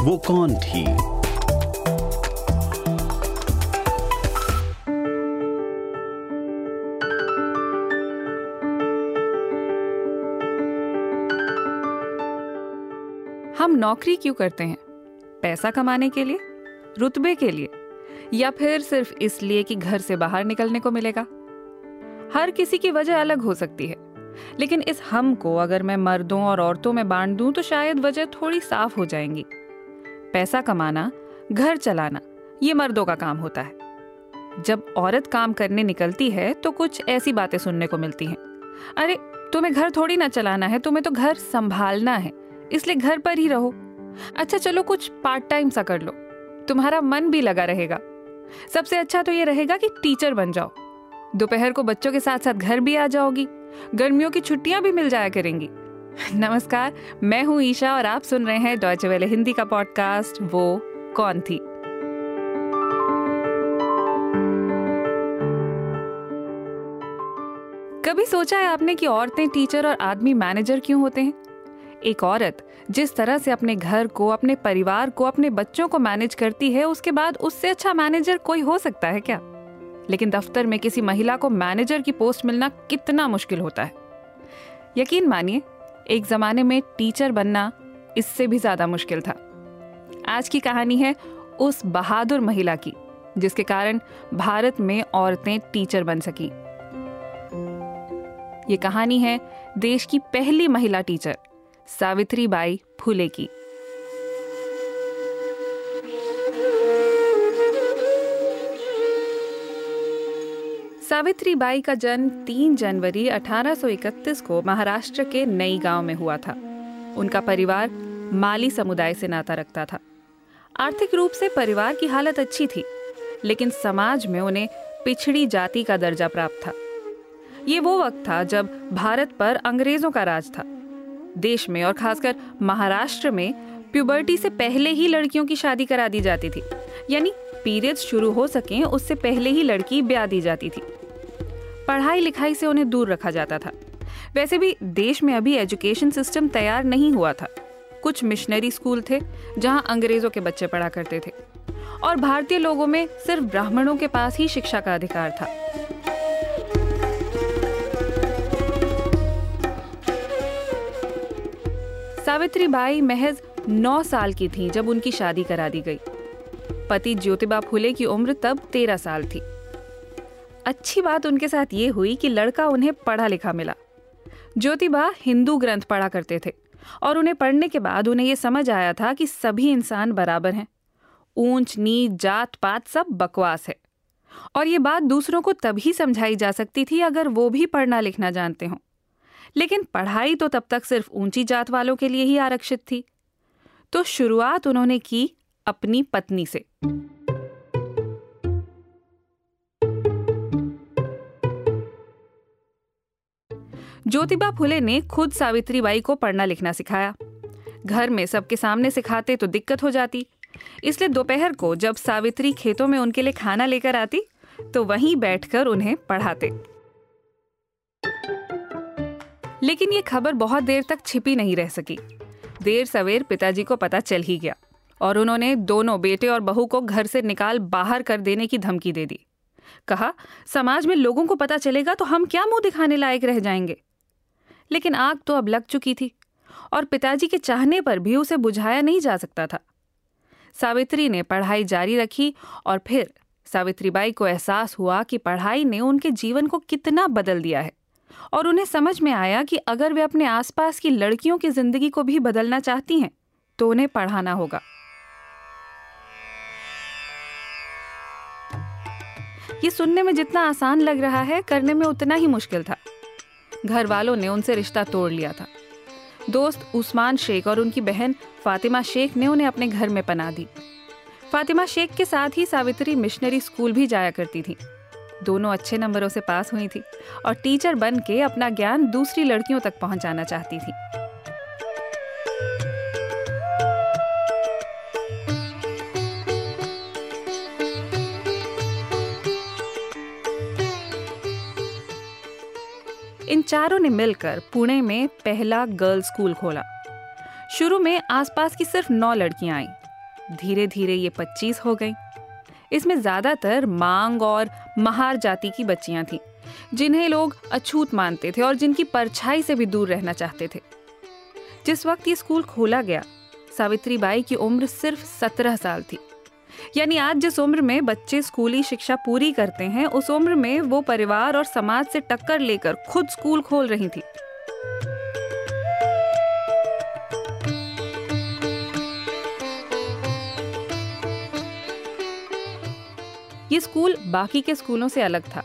वो कौन थी? हम नौकरी क्यों करते हैं? पैसा कमाने के लिए? रुतबे के लिए? या फिर सिर्फ़ इसलिए कि घर से बाहर निकलने को मिलेगा? हर किसी की वजह अलग हो सकती है। लेकिन इस हम को अगर मैं मर्दों और औरतों में बांट दूँ तो शायद वजह थोड़ी साफ़ हो जाएँगी। पैसा कमाना, घर चलाना, ये मर्दों का काम होता है। जब औरत काम करने निकलती है तो कुछ ऐसी बातें सुनने को मिलती हैं। अरे, तुम्हें घर थोड़ी ना चलाना है, तुम्हें तो घर संभालना है, इसलिए घर पर ही रहो। अच्छा चलो कुछ पार्ट टाइम सा कर लो, तुम्हारा मन भी लगा रहेगा। सबसे अच्छा तो ये रहेगा कि टीचर बन जाओ। दोपहर को बच्चों के साथ साथ घर भी आ जाओगी, गर्मियों की छुट्टियाँ भी मिल जाया करेंगी। नमस्कार, मैं हूँ ईशा और आप सुन रहे हैं डॉइचे वेले हिंदी का पॉडकास्ट वो कौन थी? कभी सोचा है आपने कि औरतें टीचर और आदमी मैनेजर क्यों होते हैं? एक औरत जिस तरह से अपने घर को, अपने परिवार को, अपने बच्चों को मैनेज करती है, उसके बाद उससे अच्छा मैनेजर कोई हो सकता है क्या? लेकिन दफ्तर में किसी महिला को मैनेजर की पोस्ट मिलना कितना मुश्किल होता है। यकीन मानिए एक जमाने में टीचर बनना इससे भी ज़्यादा मुश्किल था। आज की कहानी है उस बहादुर महिला की, जिसके कारण भारत में औरतें टीचर बन सकी। ये कहानी है देश की पहली महिला टीचर, सावित्री बाई फूले की। सावित्री बाई का जन्म 3 जनवरी 1831 को महाराष्ट्र के नई गाँव में हुआ था। उनका परिवार माली समुदाय से नाता रखता था। आर्थिक रूप से परिवार की हालत अच्छी थी, लेकिन समाज में उन्हें पिछड़ी जाति का दर्जा प्राप्त था। ये वो वक्त था जब भारत पर अंग्रेज़ों का राज था। देश में और खासकर महाराष्ट्र में प्यूबर्टी से पहले ही लड़कियों की शादी करा दी जाती थी, यानी पीरियड्स शुरू हो सके उससे पहले ही लड़की ब्याह दी जाती थी। पढ़ाई लिखाई से उन्हें दूर रखा जाता था। वैसे भी देश में अभी एजुकेशन सिस्टम तैयार नहीं हुआ था। कुछ मिशनरी स्कूल थे, जहाँ अंग्रेज़ों के बच्चे पढ़ा करते थे। और भारतीय लोगों में सिर्फ़ ब्राह्मणों के पास ही शिक्षा का अधिकार था। सावित्री बाई महज नौ साल की थी जब उनकी शादी करा दी गई। पति ज्योतिबा फुले की उम्र तब तेरह साल थी। अच्छी बात उनके साथ ये हुई कि लड़का उन्हें पढ़ा लिखा मिला। ज्योतिबा हिंदू ग्रंथ पढ़ा करते थे और उन्हें पढ़ने के बाद उन्हें यह समझ आया था कि सभी इंसान बराबर हैं। ऊंच, नीच, जात, पात सब बकवास है। और ये बात दूसरों को तभी समझाई जा सकती थी अगर वो भी पढ़ना लिखना जानते हों। लेकिन पढ़ाई तो तब तक सिर्फ़ ऊँची जात वालों के लिए ही आरक्षित थी। तो शुरुआत उन्होंने की अपनी पत्नी से। ज्योतिबा फुले ने खुद सावित्री बाई को पढ़ना लिखना सिखाया। घर में सबके सामने सिखाते तो दिक्कत हो जाती। इसलिए दोपहर को जब सावित्री खेतों में उनके लिए खाना लेकर आती तो वहीं बैठकर उन्हें पढ़ाते। लेकिन ये खबर बहुत देर तक छिपी नहीं रह सकी। देर सवेर पिताजी को पता चल ही गया और उन्होंने दोनों बेटे और बहू को घर से निकाल बाहर कर देने की धमकी दे दी। कहा, समाज में लोगों को पता चलेगा तो हम क्या मुँह दिखाने लायक रह जाएँगे? लेकिन आग तो अब लग चुकी थी, और पिताजी के चाहने पर भी उसे बुझाया नहीं जा सकता था। सावित्री ने पढ़ाई जारी रखी, और फिर सावित्रीबाई को एहसास हुआ कि पढ़ाई ने उनके जीवन को कितना बदल दिया है, और उन्हें समझ में आया कि अगर वे अपने आसपास की लड़कियों की ज़िंदगी को भी बदलना चाहती हैं तो उन्हें पढ़ाना होगा। ये सुनने में जितना आसान लग रहा है, करने में उतना ही मुश्किल था। घर वालों ने उनसे रिश्ता तोड़ लिया था। दोस्त उस्मान शेख और उनकी बहन फातिमा शेख ने उन्हें अपने घर में पना दी। फातिमा शेख के साथ ही सावित्री मिशनरी स्कूल भी जाया करती थी। दोनों अच्छे नंबरों से पास हुई थी और टीचर बन के अपना ज्ञान दूसरी लड़कियों तक पहुंचाना चाहती थी। इन चारों ने मिलकर पुणे में पहला गर्ल्स स्कूल खोला। शुरू में आसपास की सिर्फ़ नौ लड़कियाँ आईं। धीरे धीरे ये पच्चीस हो गई। इसमें ज़्यादातर मांग और महार जाति की बच्चियाँ थीं, जिन्हें लोग अछूत मानते थे और जिनकी परछाई से भी दूर रहना चाहते थे। जिस वक्त ये स्कूल खोला गया सावित्री बाई की उम्र सिर्फ़ सत्रह साल थी। यानी आज जिस उम्र में बच्चे स्कूली शिक्षा पूरी करते हैं, उस उम्र में वो परिवार और समाज से टक्कर लेकर खुद स्कूल खोल रही थी। ये स्कूल बाकी के स्कूलों से अलग था,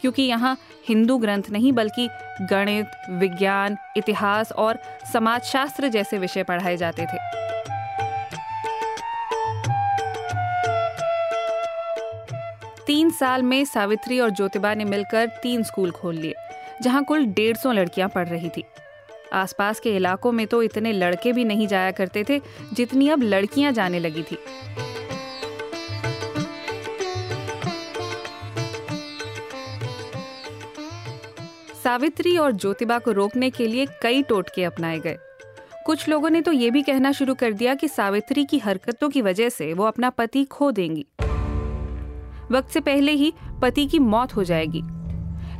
क्योंकि यहाँ हिंदू ग्रंथ नहीं, बल्कि गणित, विज्ञान, इतिहास और समाजशास्त्र जैसे विषय पढ़ाए जाते थे। तीन साल में सावित्री और ज्योतिबा ने मिलकर तीन स्कूल खोल लिए, जहाँ कुल डेढ़ सौ लड़कियाँ पढ़ रही थी। आसपास के इलाकों में तो इतने लड़के भी नहीं जाया करते थे जितनी अब लड़कियाँ जाने लगी थी। सावित्री और ज्योतिबा को रोकने के लिए कई टोटके अपनाए गए। कुछ लोगों ने तो ये भी कहना शुरू कर दिया कि सावित्री की हरकतों की वजह से वो अपना पति खो देंगी। वक्त से पहले ही पति की मौत हो जाएगी।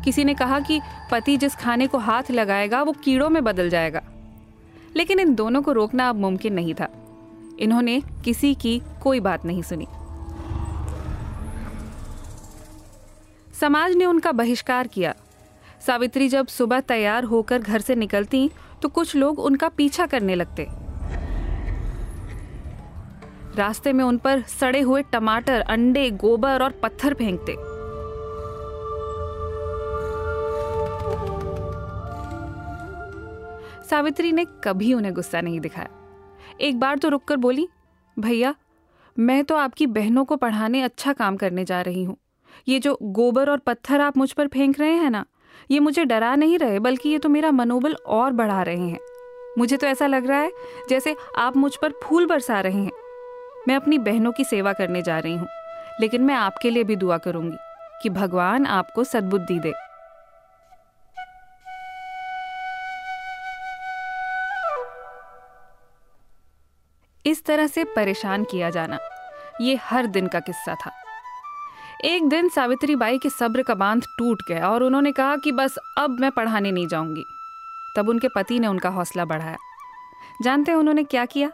किसी ने कहा कि पति जिस खाने को हाथ लगाएगा, वो कीड़ों में बदल जाएगा। लेकिन इन दोनों को रोकना अब मुमकिन नहीं था। इन्होंने किसी की कोई बात नहीं सुनी। समाज ने उनका बहिष्कार किया। सावित्री जब सुबह तैयार होकर घर से निकलती तो कुछ लोग उनका पीछा करने लगते। रास्ते में उन पर सड़े हुए टमाटर, अंडे, गोबर और पत्थर फेंकते। सावित्री ने कभी उन्हें गुस्सा नहीं दिखाया। एक बार तो रुककर बोली, भैया, मैं तो आपकी बहनों को पढ़ाने अच्छा काम करने जा रही हूँ। ये जो गोबर और पत्थर आप मुझ पर फेंक रहे हैं ना, ये मुझे डरा नहीं रहे, बल्कि ये तो मेरा मनोबल और बढ़ा रहे हैं। मुझे तो ऐसा लग रहा है जैसे आप मुझ पर फूल बरसा रहे हैं। मैं अपनी बहनों की सेवा करने जा रही हूँ, लेकिन मैं आपके लिए भी दुआ करूँगी कि भगवान आपको सद्बुद्धि दे। इस तरह से परेशान किया जाना, ये हर दिन का किस्सा था। एक दिन सावित्री बाई के सब्र का बाँध टूट गया और उन्होंने कहा कि बस अब मैं पढ़ाने नहीं जाऊँगी। तब उनके पति ने उनका हौसला बढ़ाया। जानते हैं उन्होंने क्या किया?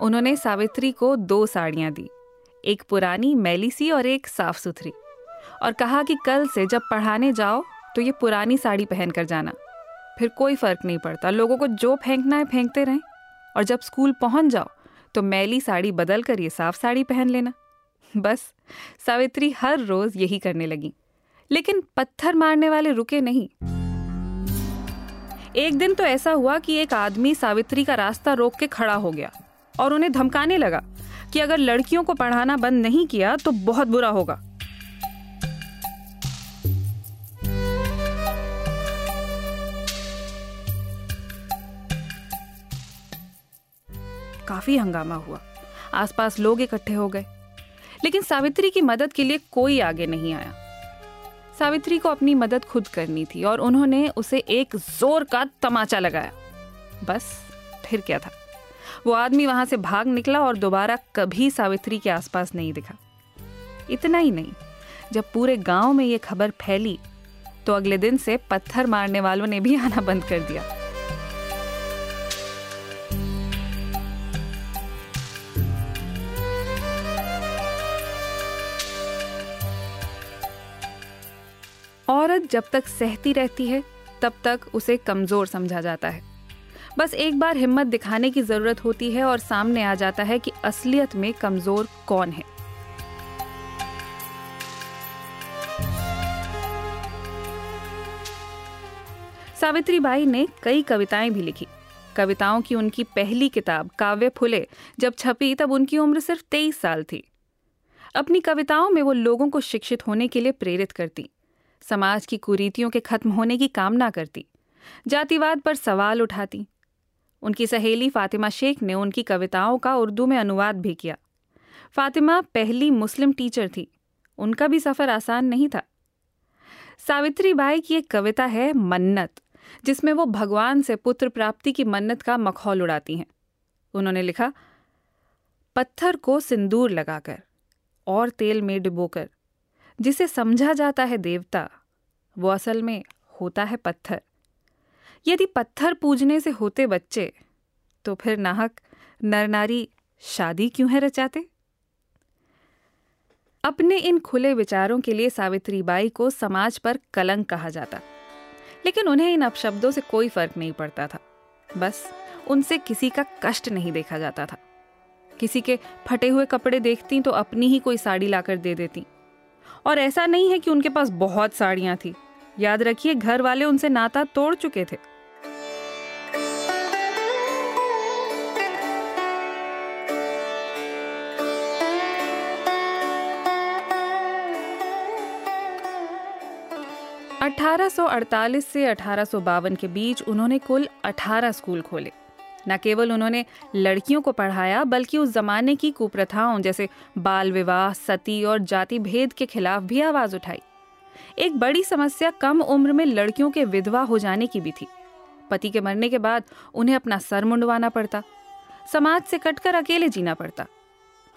उन्होंने सावित्री को दो साड़ियाँ दी, एक पुरानी मैली सी और एक साफ़ सुथरी, और कहा कि कल से जब पढ़ाने जाओ तो ये पुरानी साड़ी पहन कर जाना। फिर कोई फ़र्क नहीं पड़ता, लोगों को जो फेंकना है फेंकते रहें, और जब स्कूल पहुँच जाओ तो मैली साड़ी बदल कर ये साफ़ साड़ी पहन लेना। बस, सावित्री हर रोज यही करने लगी, लेकिन पत्थर मारने वाले रुके नहीं। एक दिन तो ऐसा हुआ कि एक आदमी सावित्री का रास्ता रोक के खड़ा हो गया। और उन्हें धमकाने लगा कि अगर लड़कियों को पढ़ाना बंद नहीं किया तो बहुत बुरा होगा। काफ़ी हंगामा हुआ। आसपास लोग इकट्ठे हो गए, लेकिन सावित्री की मदद के लिए कोई आगे नहीं आया। सावित्री को अपनी मदद खुद करनी थी और उन्होंने उसे एक ज़ोर का तमाचा लगाया। बस, फिर क्या था? वो आदमी वहाँ से भाग निकला और दोबारा कभी सावित्री के आसपास नहीं दिखा। इतना ही नहीं, जब पूरे गाँव में ये खबर फैली तो अगले दिन से पत्थर मारने वालों ने भी आना बंद कर दिया। औरत जब तक सहती रहती है, तब तक उसे कमज़ोर समझा जाता है। बस एक बार हिम्मत दिखाने की ज़रूरत होती है और सामने आ जाता है कि असलियत में कमज़ोर कौन है। सावित्री बाई ने कई कविताएँ भी लिखी। कविताओं की उनकी पहली किताब, काव्य फुले, जब छपी तब उनकी उम्र सिर्फ़ तेईस साल थी। अपनी कविताओं में वो लोगों को शिक्षित होने के लिए प्रेरित करती। समाज की कुरीतियों के खत्म होने की कामना करती। जातिवाद पर सवाल उठाती। उनकी सहेली फातिमा शेख ने उनकी कविताओं का उर्दू में अनुवाद भी किया। फातिमा पहली मुस्लिम टीचर थी। उनका भी सफ़र आसान नहीं था। सावित्री बाई की एक कविता है मन्नत, जिसमें वो भगवान से पुत्र प्राप्ति की मन्नत का मखौल उड़ाती हैं। उन्होंने लिखा, पत्थर को सिंदूर लगाकर और तेल में डुबोकर, जिसे समझा जाता है देवता, वो असल में होता है पत्थर। यदि पत्थर पूजने से होते बच्चे तो फिर नाहक नर नारी शादी क्यों है रचाते? अपने इन खुले विचारों के लिए सावित्री बाई को समाज पर कलंक कहा जाता, लेकिन उन्हें इन अपशब्दों से कोई फ़र्क नहीं पड़ता था। बस उनसे किसी का कष्ट नहीं देखा जाता था। किसी के फटे हुए कपड़े देखती तो अपनी ही कोई साड़ी लाकर दे देती। और ऐसा नहीं है कि उनके पास बहुत साड़ियाँ थी। याद रखिए, घर वाले उनसे नाता तोड़ चुके थे। अठारह से अठारह सौ बावन के बीच उन्होंने कुल 18 स्कूल खोले। न केवल उन्होंने लड़कियों को पढ़ाया, बल्कि उस जमाने की कुप्रथाओं जैसे बाल विवाह, सती और जाति भेद के खिलाफ भी आवाज़ उठाई। एक बड़ी समस्या कम उम्र में लड़कियों के विधवा हो जाने की भी थी। पति के मरने के बाद उन्हें अपना सर मुंडवाना पड़ता, समाज से कटकर अकेले जीना पड़ता।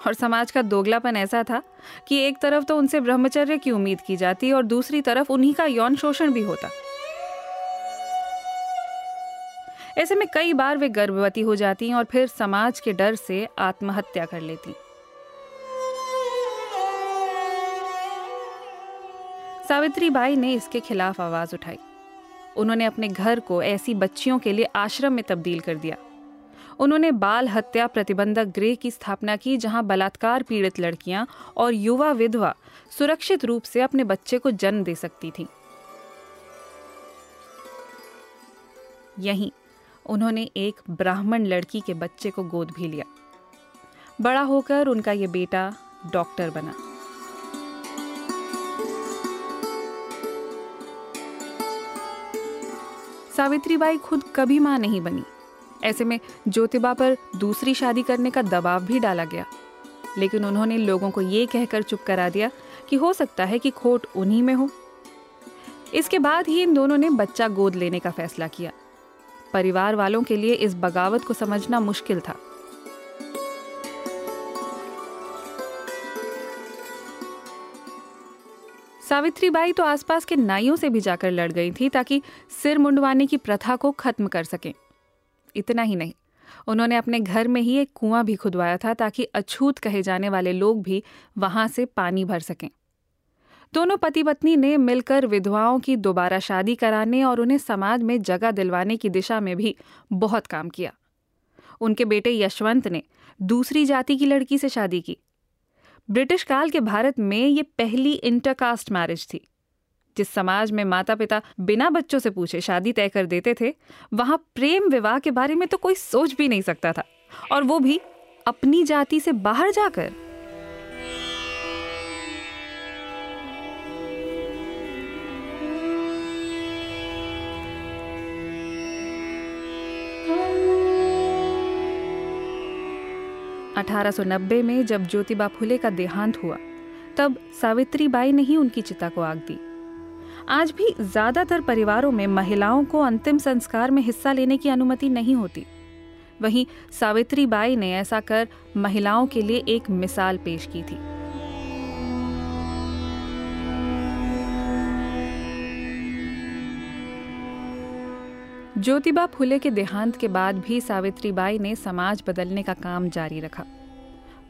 और समाज का दोगलापन ऐसा था कि एक तरफ़ तो उनसे ब्रह्मचर्य की उम्मीद की जाती और दूसरी तरफ़ उन्हीं का यौन शोषण भी होता। ऐसे में कई बार वे गर्भवती हो जाती और फिर समाज के डर से आत्महत्या कर लेती। सावित्री बाई ने इसके खिलाफ आवाज़ उठाई। उन्होंने अपने घर को ऐसी बच्चियों के लिए आश्रम में तब्दील कर दिया। उन्होंने बाल हत्या प्रतिबंधक गृह की स्थापना की, जहाँ बलात्कार पीड़ित लड़कियाँ और युवा विधवा सुरक्षित रूप से अपने बच्चे को जन्म दे सकती थीं। यहीं उन्होंने एक ब्राह्मण लड़की के बच्चे को गोद भी लिया। बड़ा होकर उनका ये बेटा डॉक्टर बना। सावित्रीबाई खुद कभी माँ नहीं बनी। ऐसे में ज्योतिबा पर दूसरी शादी करने का दबाव भी डाला गया। लेकिन उन्होंने लोगों को ये कहकर चुप करा दिया कि हो सकता है कि खोट उन्हीं में हो। इसके बाद ही इन दोनों ने बच्चा गोद लेने का फैसला किया। परिवार वालों के लिए इस बगावत को समझना मुश्किल था। सावित्री बाई तो आसपास के नाइयों से भी जाकर लड़ गई थी ताकि सिर मुंडवाने की प्रथा को खत्म कर सकें। इतना ही नहीं। उन्होंने अपने घर में ही एक कुआँ भी खुदवाया था ताकि अछूत कहे जाने वाले लोग भी वहाँ से पानी भर सकें। दोनों पति पत्नी ने मिलकर विधवाओं की दोबारा शादी कराने और उन्हें समाज में जगह दिलवाने की दिशा में भी बहुत काम किया। उनके बेटे यशवंत ने दूसरी जाति की लड़की से शादी की। ब्रिटिश काल के भारत में ये पहली इंटरकास्ट मैरिज थी। जिस समाज में माता पिता बिना बच्चों से पूछे शादी तय कर देते थे, वहाँ प्रेम विवाह के बारे में तो कोई सोच भी नहीं सकता था। और वो भी अपनी जाति से बाहर जाकर। अठारह में जब ज्योतिबा फुले का देहांत हुआ, तब सावित्री बाई ने ही उनकी चिता को आग दी। आज भी ज़्यादातर परिवारों में महिलाओं को अंतिम संस्कार में हिस्सा लेने की अनुमति नहीं होती। वहीं सावित्री बाई ने ऐसा कर महिलाओं के लिए एक मिसाल पेश की थी। ज्योतिबा फुले के देहांत के बाद भी सावित्री बाई ने समाज बदलने का काम जारी रखा।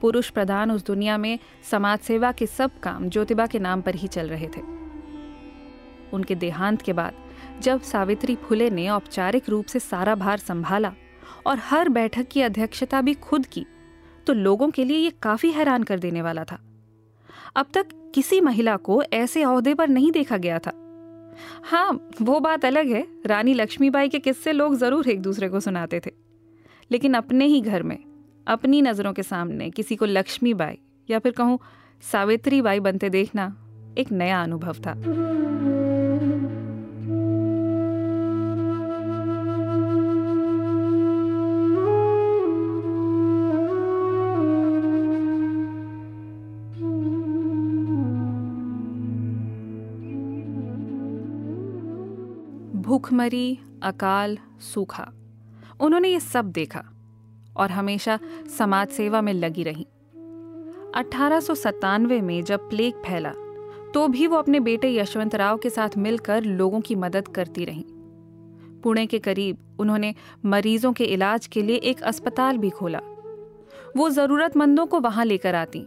पुरुष प्रधान उस दुनिया में समाज सेवा के सब काम ज्योतिबा के नाम पर ही चल रहे थे। उनके देहांत के बाद, जब सावित्री फुले ने औपचारिक रूप से सारा भार संभाला और हर बैठक की अध्यक्षता भी खुद की तो लोगों के लिए ये काफ़ी हैरान कर देने वाला था। अब तक किसी महिला को ऐसे अहदे पर नहीं देखा गया था। हाँ वो बात अलग है, रानी लक्ष्मीबाई के किस्से लोग ज़रूर एक दूसरे को सुनाते थे। लेकिन अपने ही घर में, अपनी नज़रों के सामने किसी को लक्ष्मीबाई या फिर कहूँ सावित्री बाई बनते देखना एक नया अनुभव था। भूखमरी, अकाल, सूखा, उन्होंने ये सब देखा और हमेशा समाज सेवा में लगी रहीं। अठारह में जब प्लेग फैला तो भी वो अपने बेटे यशवंत राव के साथ मिलकर लोगों की मदद करती रहीं। पुणे के करीब उन्होंने मरीजों के इलाज के लिए एक अस्पताल भी खोला। वो जरूरतमंदों को वहाँ लेकर आती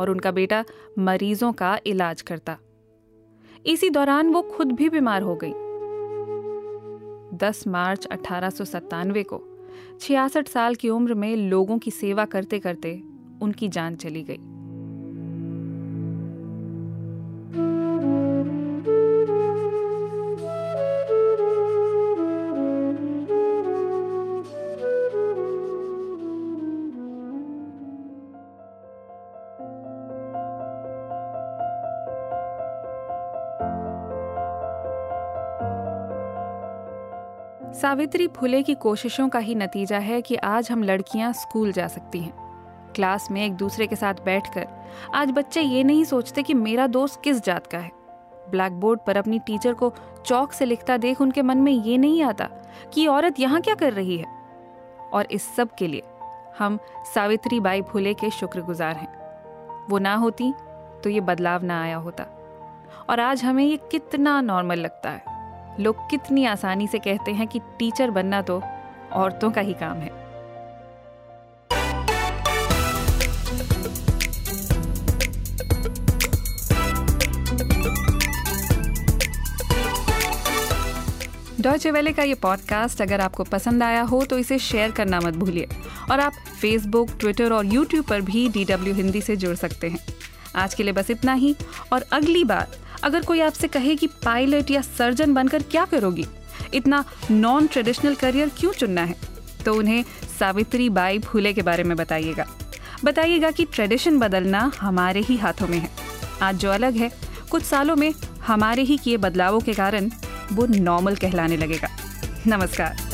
और उनका बेटा मरीजों का इलाज करता। इसी दौरान वो खुद भी बीमार हो गई। 10 मार्च अठारह को छियासठ साल की उम्र में लोगों की सेवा करते करते उनकी जान चली गई। सावित्री फुले की कोशिशों का ही नतीजा है कि आज हम लड़कियाँ स्कूल जा सकती हैं। क्लास में एक दूसरे के साथ बैठकर आज बच्चे ये नहीं सोचते कि मेरा दोस्त किस जात का है। ब्लैक बोर्ड पर अपनी टीचर को चौक से लिखता देख उनके मन में ये नहीं आता कि औरत यहाँ क्या कर रही है। और इस सब के लिए हम सावित्री बाई फुले के शुक्रगुजार हैं। वो ना होती तो ये बदलाव ना आया होता। और आज हमें ये कितना नॉर्मल लगता है। लोग कितनी आसानी से कहते हैं कि टीचर बनना तो औरतों का ही काम है। डॉयचे वेले का ये पॉडकास्ट अगर आपको पसंद आया हो तो इसे शेयर करना मत भूलिए। और आप फेसबुक ट्विटर और यूट्यूब पर भी डीडब्ल्यू हिंदी से जुड़ सकते हैं। आज के लिए बस इतना ही, और अगली बार अगर कोई आपसे कहे कि पायलट या सर्जन बनकर क्या करोगी? इतना नॉन ट्रेडिशनल करियर क्यों चुनना है? तो उन्हें सावित्री बाई फूले के बारे में बताइएगा। बताइएगा कि ट्रेडिशन बदलना हमारे ही हाथों में है। आज जो अलग है, कुछ सालों में हमारे ही किए बदलावों के कारण वो नॉर्मल कहलाने लगेगा। नमस्कार।